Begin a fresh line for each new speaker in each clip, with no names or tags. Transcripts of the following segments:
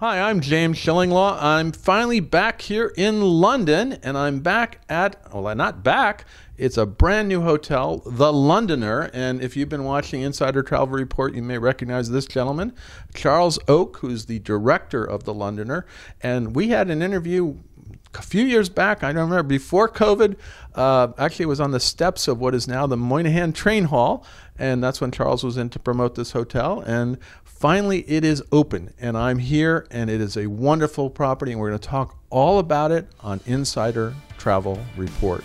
Hi, I'm James Shillinglaw. I'm finally back here in London, and I'm back at, well, not back, it's a brand new hotel, The Londoner. And if you've been watching Insider Travel Report, you may recognize this gentleman, Charles Oak, who's the director of The Londoner. And we had an interview a few years back, I don't remember, before COVID, uh, actually it was on the steps of what is now the Moynihan Train Hall. And that's when Charles was in to promote this hotel. And finally, it is open. And I'm here, and it is a wonderful property. And we're going to talk all about it on Insider Travel Report.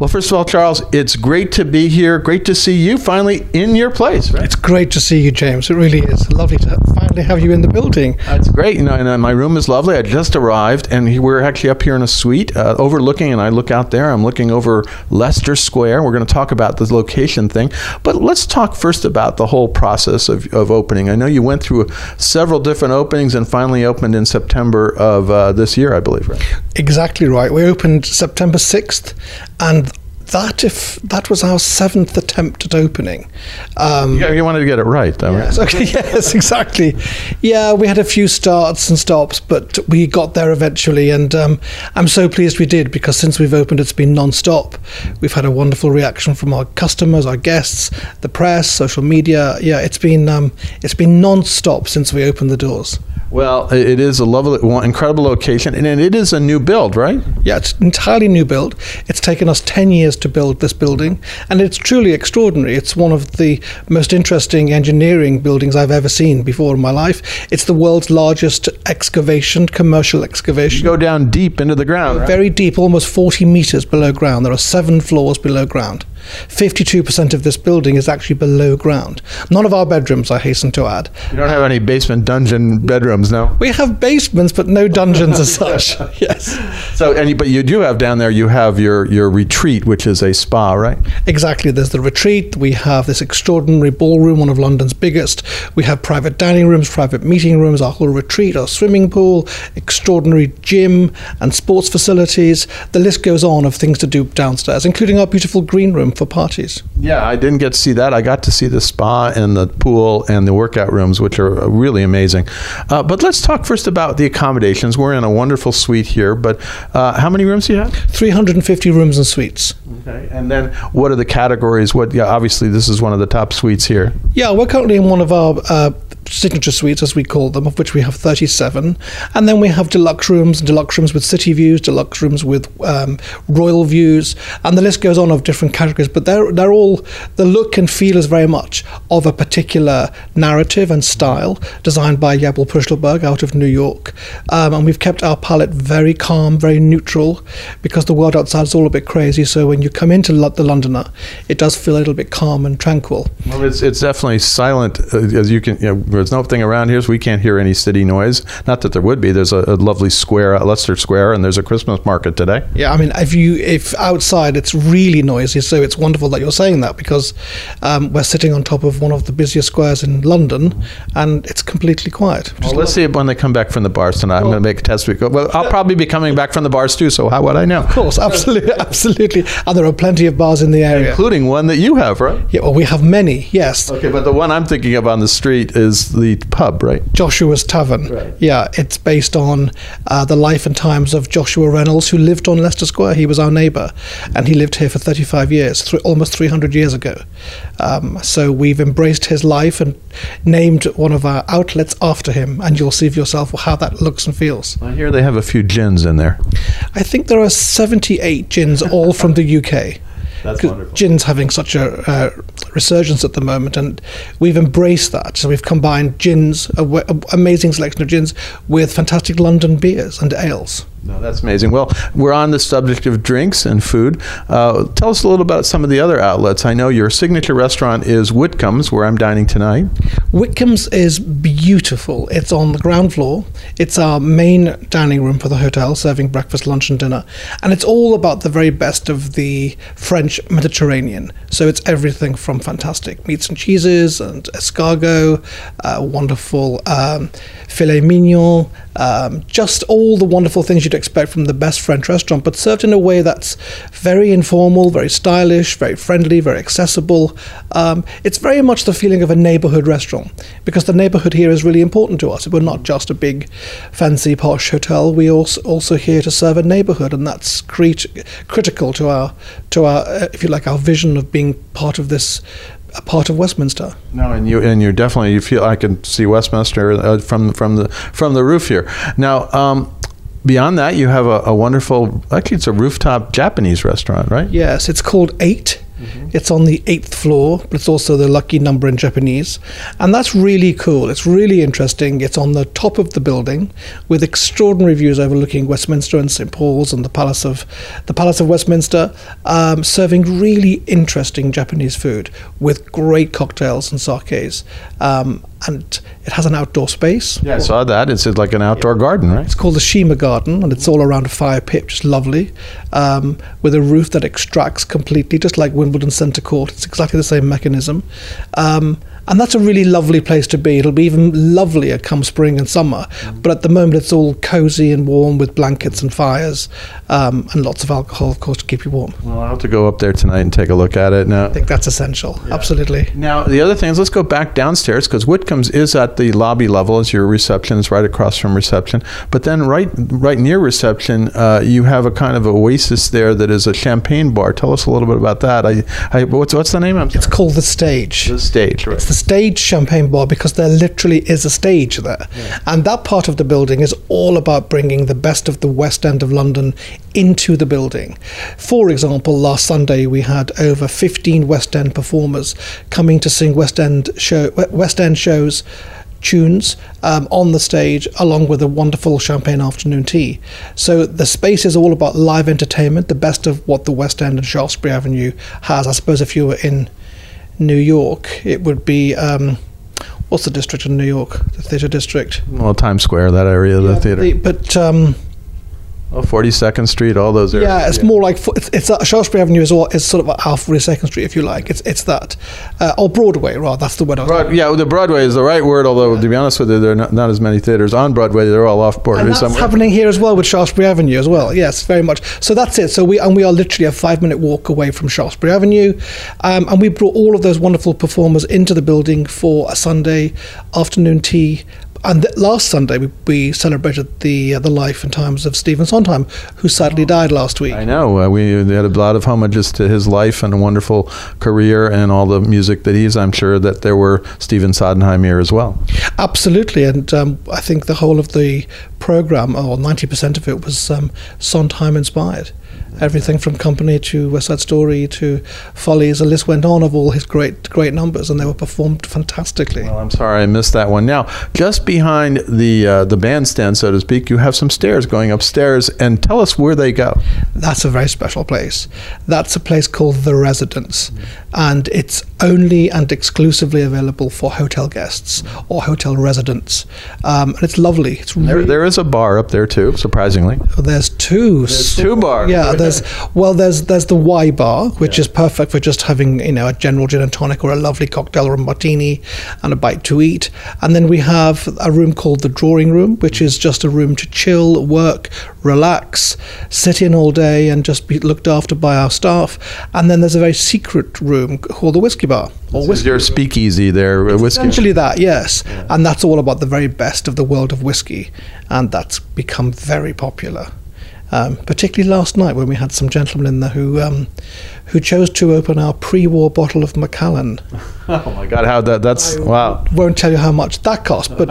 Well, first of all, Charles, it's great to be here. Great to see you finally in your place. Right?
It's great to see you, James. It really is lovely to finally have you in the building.
That's great. You know, and uh, my room is lovely. I just arrived, and we're actually up here in a suite uh, overlooking. And I look out there. I'm looking over Leicester Square. We're going to talk about the location thing, but let's talk first about the whole process of, of opening. I know you went through several different openings and finally opened in September of uh, this year, I believe. Right?
Exactly right. We opened September sixth, and that if that was our seventh attempt at opening.
Um, yeah, you wanted to get it right, though,
yes,
right?
Okay, yes, exactly. Yeah, we had a few starts and stops, but we got there eventually, and um, I'm so pleased we did because since we've opened, it's been non-stop. We've had a wonderful reaction from our customers, our guests, the press, social media. Yeah, it's been um, it's been non-stop since we opened the doors.
Well, it is a lovely, incredible location, and it is a new build, right?
Yeah, it's entirely new build. It's taken us 10 years to build this building, and it's truly extraordinary. It's one of the most interesting engineering buildings I've ever seen before in my life. It's the world's largest excavation, commercial excavation.
You go down deep into the ground. Right?
Very deep, almost 40 meters below ground. There are seven floors below ground. 52% of this building is actually below ground. None of our bedrooms, I hasten to add.
You don't have any basement dungeon bedrooms, no?
We have basements, but no dungeons as such. yes.
So, and, but you do have down there, you have your, your retreat, which is a spa, right?
Exactly. There's the retreat. We have this extraordinary ballroom, one of London's biggest. We have private dining rooms, private meeting rooms, our whole retreat, our swimming pool, extraordinary gym and sports facilities. The list goes on of things to do downstairs, including our beautiful green room for parties.
Yeah, I didn't get to see that. I got to see the spa and the pool and the workout rooms, which are really amazing. Uh, but let's talk first about the accommodations. We're in a wonderful suite here, but uh, how many rooms do you have?
350 rooms and suites.
Okay, and then what are the categories? What? Yeah, obviously this is one of the top suites here.
Yeah, we're currently in one of our uh, signature suites, as we call them, of which we have 37. And then we have deluxe rooms, deluxe rooms with city views, deluxe rooms with um, royal views, and the list goes on of different categories. But they're, they're all, the look and feel is very much of a particular narrative and style designed by Yabu Pushelberg out of New York. Um, and we've kept our palette very calm, very neutral, because the world outside is all a bit crazy. So when you come into the Londoner, it does feel a little bit calm and tranquil.
Well, it's, it's definitely silent, uh, as you can, you know, there's nothing around here, so we can't hear any city noise. Not that there would be. There's a, a lovely square at Leicester Square, and there's a Christmas market today.
Yeah, I mean, if you if outside it's really noisy, so it's wonderful that you're saying that because um, we're sitting on top of one of the busiest squares in London, and it's completely quiet.
Well, let's see when they come back from the bars tonight. Well, I'm going to make a test. Well, I'll probably be coming back from the bars too, so how would I know?
Of course, absolutely, absolutely. And there are plenty of bars in the area,
including one that you have, right?
Yeah, well, we have many. Yes.
Okay, but the one I'm thinking of on the street is the pub, right?
Joshua's Tavern. Right. Yeah, it's based on uh, the life and times of Joshua Reynolds, who lived on Leicester Square. He was our neighbour, and he lived here for 35 years, th- almost 300 years ago. Um, so we've embraced his life and named one of our outlets after him, and you'll see for yourself how that looks and feels.
I hear they have a few gins in there.
I think there are 78 gins, all from the UK.
That's wonderful.
Gin's having such a uh, resurgence at the moment, and we've embraced that. So we've combined gins, a, w- a amazing selection of gins, with fantastic London beers and ales.
No, that's amazing. Well, we're on the subject of drinks and food. Uh, tell us a little about some of the other outlets. I know your signature restaurant is Whitcomb's, where I'm dining tonight.
Whitcomb's is beautiful. It's on the ground floor. It's our main dining room for the hotel, serving breakfast, lunch, and dinner. And it's all about the very best of the French Mediterranean. So it's everything from fantastic meats and cheeses and escargot, uh, wonderful um, filet mignon, um, just all the wonderful things you'd expect from the best French restaurant, but served in a way that's very informal, very stylish, very friendly, very accessible. Um, it's very much the feeling of a neighborhood restaurant because the neighborhood here is really important to us. We're not just a big, fancy, posh hotel. We also also here to serve a neighborhood, and that's crit- critical to our to our, uh, if you like, our vision of being part of this a part of Westminster.
No, and you and you definitely you feel I can see Westminster uh, from from the from the roof here. Now, um, beyond that, you have a, a, wonderful actually it's a rooftop Japanese restaurant, right?
Yes, it's called Eight. Mm-hmm. It's on the eighth floor, but it's also the lucky number in Japanese. And that's really cool. It's really interesting. It's on the top of the building with extraordinary views overlooking Westminster and St. Paul's and the Palace of the Palace of Westminster, um, serving really interesting Japanese food with great cocktails and sakes. Um, and it has an outdoor space.
Yeah, I saw that. It's like an outdoor yeah. garden, right?
It's called the Shima Garden, and it's all around a fire pit, just lovely, um, with a roof that extracts completely, just like Wimbledon Centre Court. It's exactly the same mechanism. Um, and that's a really lovely place to be. It'll be even lovelier come spring and summer. Mm. But at the moment, it's all cozy and warm with blankets and fires um, and lots of alcohol, of course, to keep you warm.
Well, I'll have to go up there tonight and take a look at it. Now,
I think that's essential. Yeah. Absolutely.
Now, the other thing is, let's go back downstairs because Whitcomb's is at the lobby level as your reception is right across from reception. But then right right near reception, uh, you have a kind of oasis there that is a champagne bar. Tell us a little bit about that. I, I what's what's the name?
of it? it's called the Stage.
The Stage, right?
It's the stage champagne bar because there literally is a stage there. Yeah. And that part of the building is all about bringing the best of the West End of London into the building. For example, last Sunday we had over 15 West End performers coming to sing West End show West End shows tunes um, on the stage along with a wonderful champagne afternoon tea. So the space is all about live entertainment, the best of what the West End and Shaftesbury Avenue has. I suppose if you were in New York, it would be. Um, what's the district in New York? The theatre district.
Well, Times Square, that area, yeah, the theatre. The,
but um,
Oh, 42nd Street, all those areas.
Yeah, it's yeah. more like it's, it's uh, Shaftesbury Avenue is, all, is sort of our 42nd Street, if you like. It's it's that, uh, or Broadway, right? That's the word.
Broad, yeah, the Broadway is the right word. Although yeah. to be honest with you, there are not, not, as many theaters on Broadway. They're all off Broadway
and that's
somewhere.
happening here as well with Shaftesbury Avenue as well. Yes, very much. So that's it. So we and we are literally a five minute walk away from Shaftesbury Avenue, um, and we brought all of those wonderful performers into the building for a Sunday afternoon tea and last Sunday we, we celebrated the uh, the life and times of Stephen Sondheim, who sadly died last week.
I know uh, we had a lot of homages to his life and a wonderful career and all the music that he's. I'm sure that there were Stephen Sondheim here as well.
Absolutely, and um, I think the whole of the program, or 90% of it, was um, Sondheim inspired everything from Company to West Side Story to Follies. The list went on of all his great great numbers, and they were performed fantastically.
Well, I'm sorry I missed that one. Now, just behind the uh, the bandstand, so to speak, you have some stairs going upstairs, and tell us where they go.
That's a very special place. That's a place called the Residence, mm-hmm. and it's only and exclusively available for hotel guests or hotel residents, um, and it's lovely. It's
there, there is a bar up there too, surprisingly.
There's two.
There's two bars.
Yeah, there's well, there's there's the Y bar, which yeah. is perfect for just having you know a general gin and tonic or a lovely cocktail or a martini and a bite to eat. And then we have a room called the drawing room, which is just a room to chill, work, relax, sit in all day, and just be looked after by our staff. And then there's a very secret room called the whiskey bar.
Or whiskey. Your speakeasy there, uh,
whiskey. Essentially that, yes. Yeah. And that's all about the very best of the world of whiskey, and that's become very popular. Um, particularly last night when we had some gentlemen in there who um, who chose to open our pre-war bottle of Macallan.
Oh my God! How that? That's I wow.
Won't tell you how much that cost, but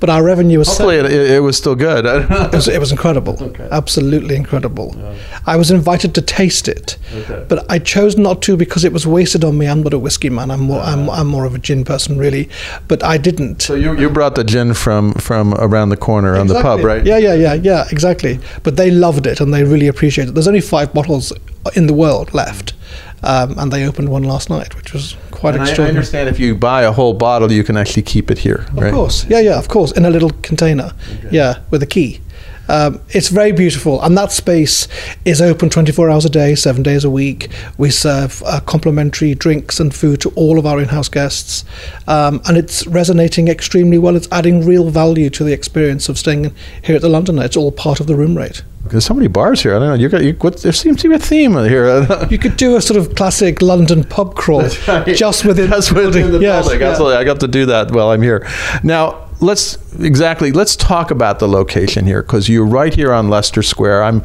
but our revenue was.
Hopefully, it, it, was still good.
it, was, it was incredible, okay. absolutely incredible. Yeah. I was invited to taste it, okay. but I chose not to because it was wasted on me. I'm not a whiskey man. I'm more I'm, I'm more of a gin person, really. But I didn't.
So you, you brought the gin from from around the corner exactly. on the pub, right?
Yeah, yeah, yeah, yeah. Exactly. But they loved it and they really appreciated it. There's only five bottles in the world left. Um, and they opened one last night, which was quite and extraordinary.
I understand if you buy a whole bottle, you can actually keep it here.
Of right? course, yeah, yeah, of course, in a little container, okay. yeah, with a key. Um, it's very beautiful, and that space is open 24 hours a day, seven days a week. We serve uh, complimentary drinks and food to all of our in-house guests, um, and it's resonating extremely well. It's adding real value to the experience of staying here at the Londoner. It's all part of the room rate.
There's so many bars here. I don't know. You got you, what, there seems to be a theme here.
You could do a sort of classic London pub crawl
right.
just within,
Just within the
Yes,
building.
yeah.
Absolutely. I got to do that while I'm here. Now, let's exactly let's talk about the location here because you're right here on Leicester Square. I'm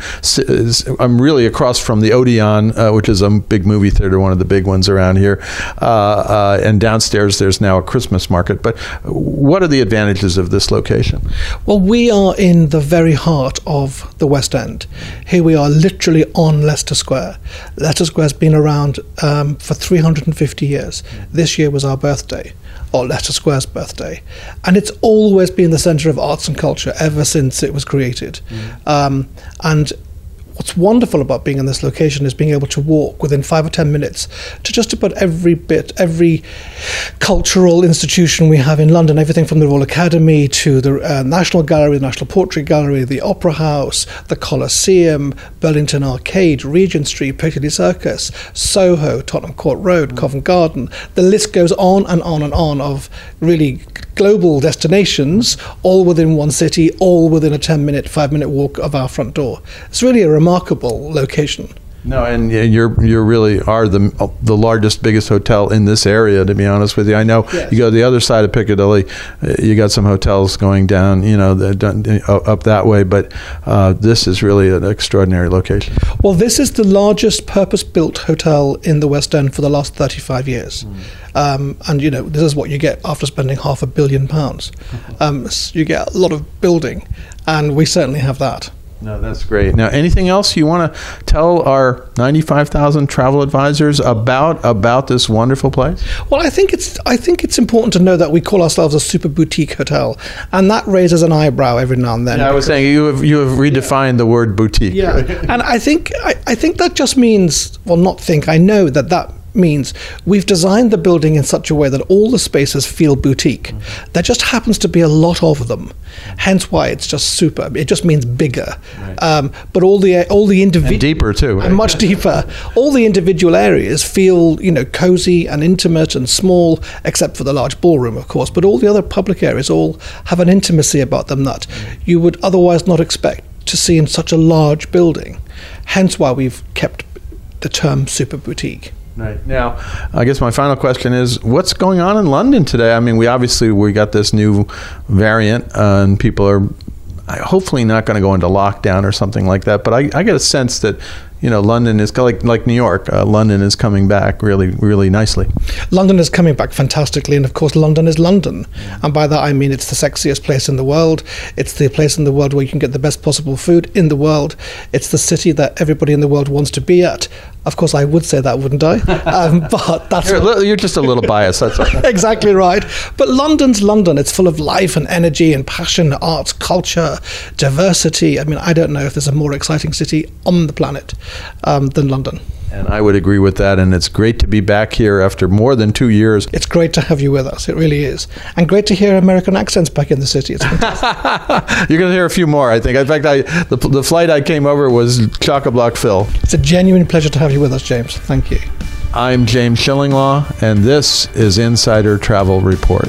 I'm really across from the Odeon, uh, which is a big movie theater, one of the big ones around here. Uh, uh, and downstairs, there's now a Christmas market. But what are the advantages of this location?
Well, we are in the very heart of the West End. Here we are literally on Leicester Square. Leicester Square has been around um, for 350 years. This year was our birthday, or Leicester Square's birthday. And it's always been the centre of arts and culture ever since it was created. Um, and What's wonderful about being in this location is being able to walk within five or ten minutes to just about every bit, every cultural institution we have in London, everything from the Royal Academy to the uh, National Gallery, the National Portrait Gallery, the Opera House, the Coliseum, Burlington Arcade, Regent Street, Piccadilly Circus, Soho, Tottenham Court Road, Covent Garden. The list goes on and on and on of really global destinations, all within one city, all within a 10 minute, five minute walk of our front door. It's really a remarkable location.
No, and you're you really are the the largest, biggest hotel in this area. To be honest with you, I know
Yes.
you go to the other side of Piccadilly, uh, you got some hotels going down, you know, uh, up that way. But uh, this is really an extraordinary location.
Well, this is the largest purpose built hotel in the West End for the last 35 years. Um, and, you know, this is what you get after spending half a billion pounds. Um, s- you get a lot of building, and we certainly have that.
No, that's great. Now, anything else you want to tell our ninety-five thousand travel advisors about about this wonderful place?
Well, I think it's I think it's important to know that we call ourselves a super boutique hotel, and that raises an eyebrow every now and then.
Yeah, I was saying you have you have redefined the word boutique.
Yeah, and I think I, I think that just means well, not think. I know that that means we've designed the building in such a way that all the spaces feel boutique. There just happens to be a lot of them, hence why it's just super. It just means bigger, um, but all the all the individual
deeper too. right?
and much deeper. All the individual areas feel, you know, cozy and intimate and small, except for the large ballroom, of course. But all the other public areas all have an intimacy about them that you would otherwise not expect to see in such a large building. Hence why we've kept the term super boutique.
Right now, I guess my final question is: What's going on in London today? I mean, we obviously we got this new variant, uh, and people are uh, hopefully not going to go into lockdown or something like that. But I, I get a sense that you know London is like like New York. Uh, London is coming back really really nicely.
London is coming back fantastically, and of course, London is London. And by that, I mean it's the sexiest place in the world. It's the place in the world where you can get the best possible food in the world. It's the city that everybody in the world wants to be at. Of course, I would say that, wouldn't I? Um, but that's
You're, you're just a little biased. That's
exactly right. But London's London. It's full of life and energy and passion, arts, culture, diversity. I mean, I don't know if there's a more exciting city on the planet um, than London.
And I would agree with that. And it's great to be back here after more than two years.
It's great to have you with us. It really is. And great to hear American accents back in the city. It's fantastic.
You're going to hear a few more, I think. In fact, I the, the flight I came over was chock a block Phil.
it's a genuine pleasure to have you with us, James. Thank you.
I'm James Shillinglaw, and this is Insider Travel Report.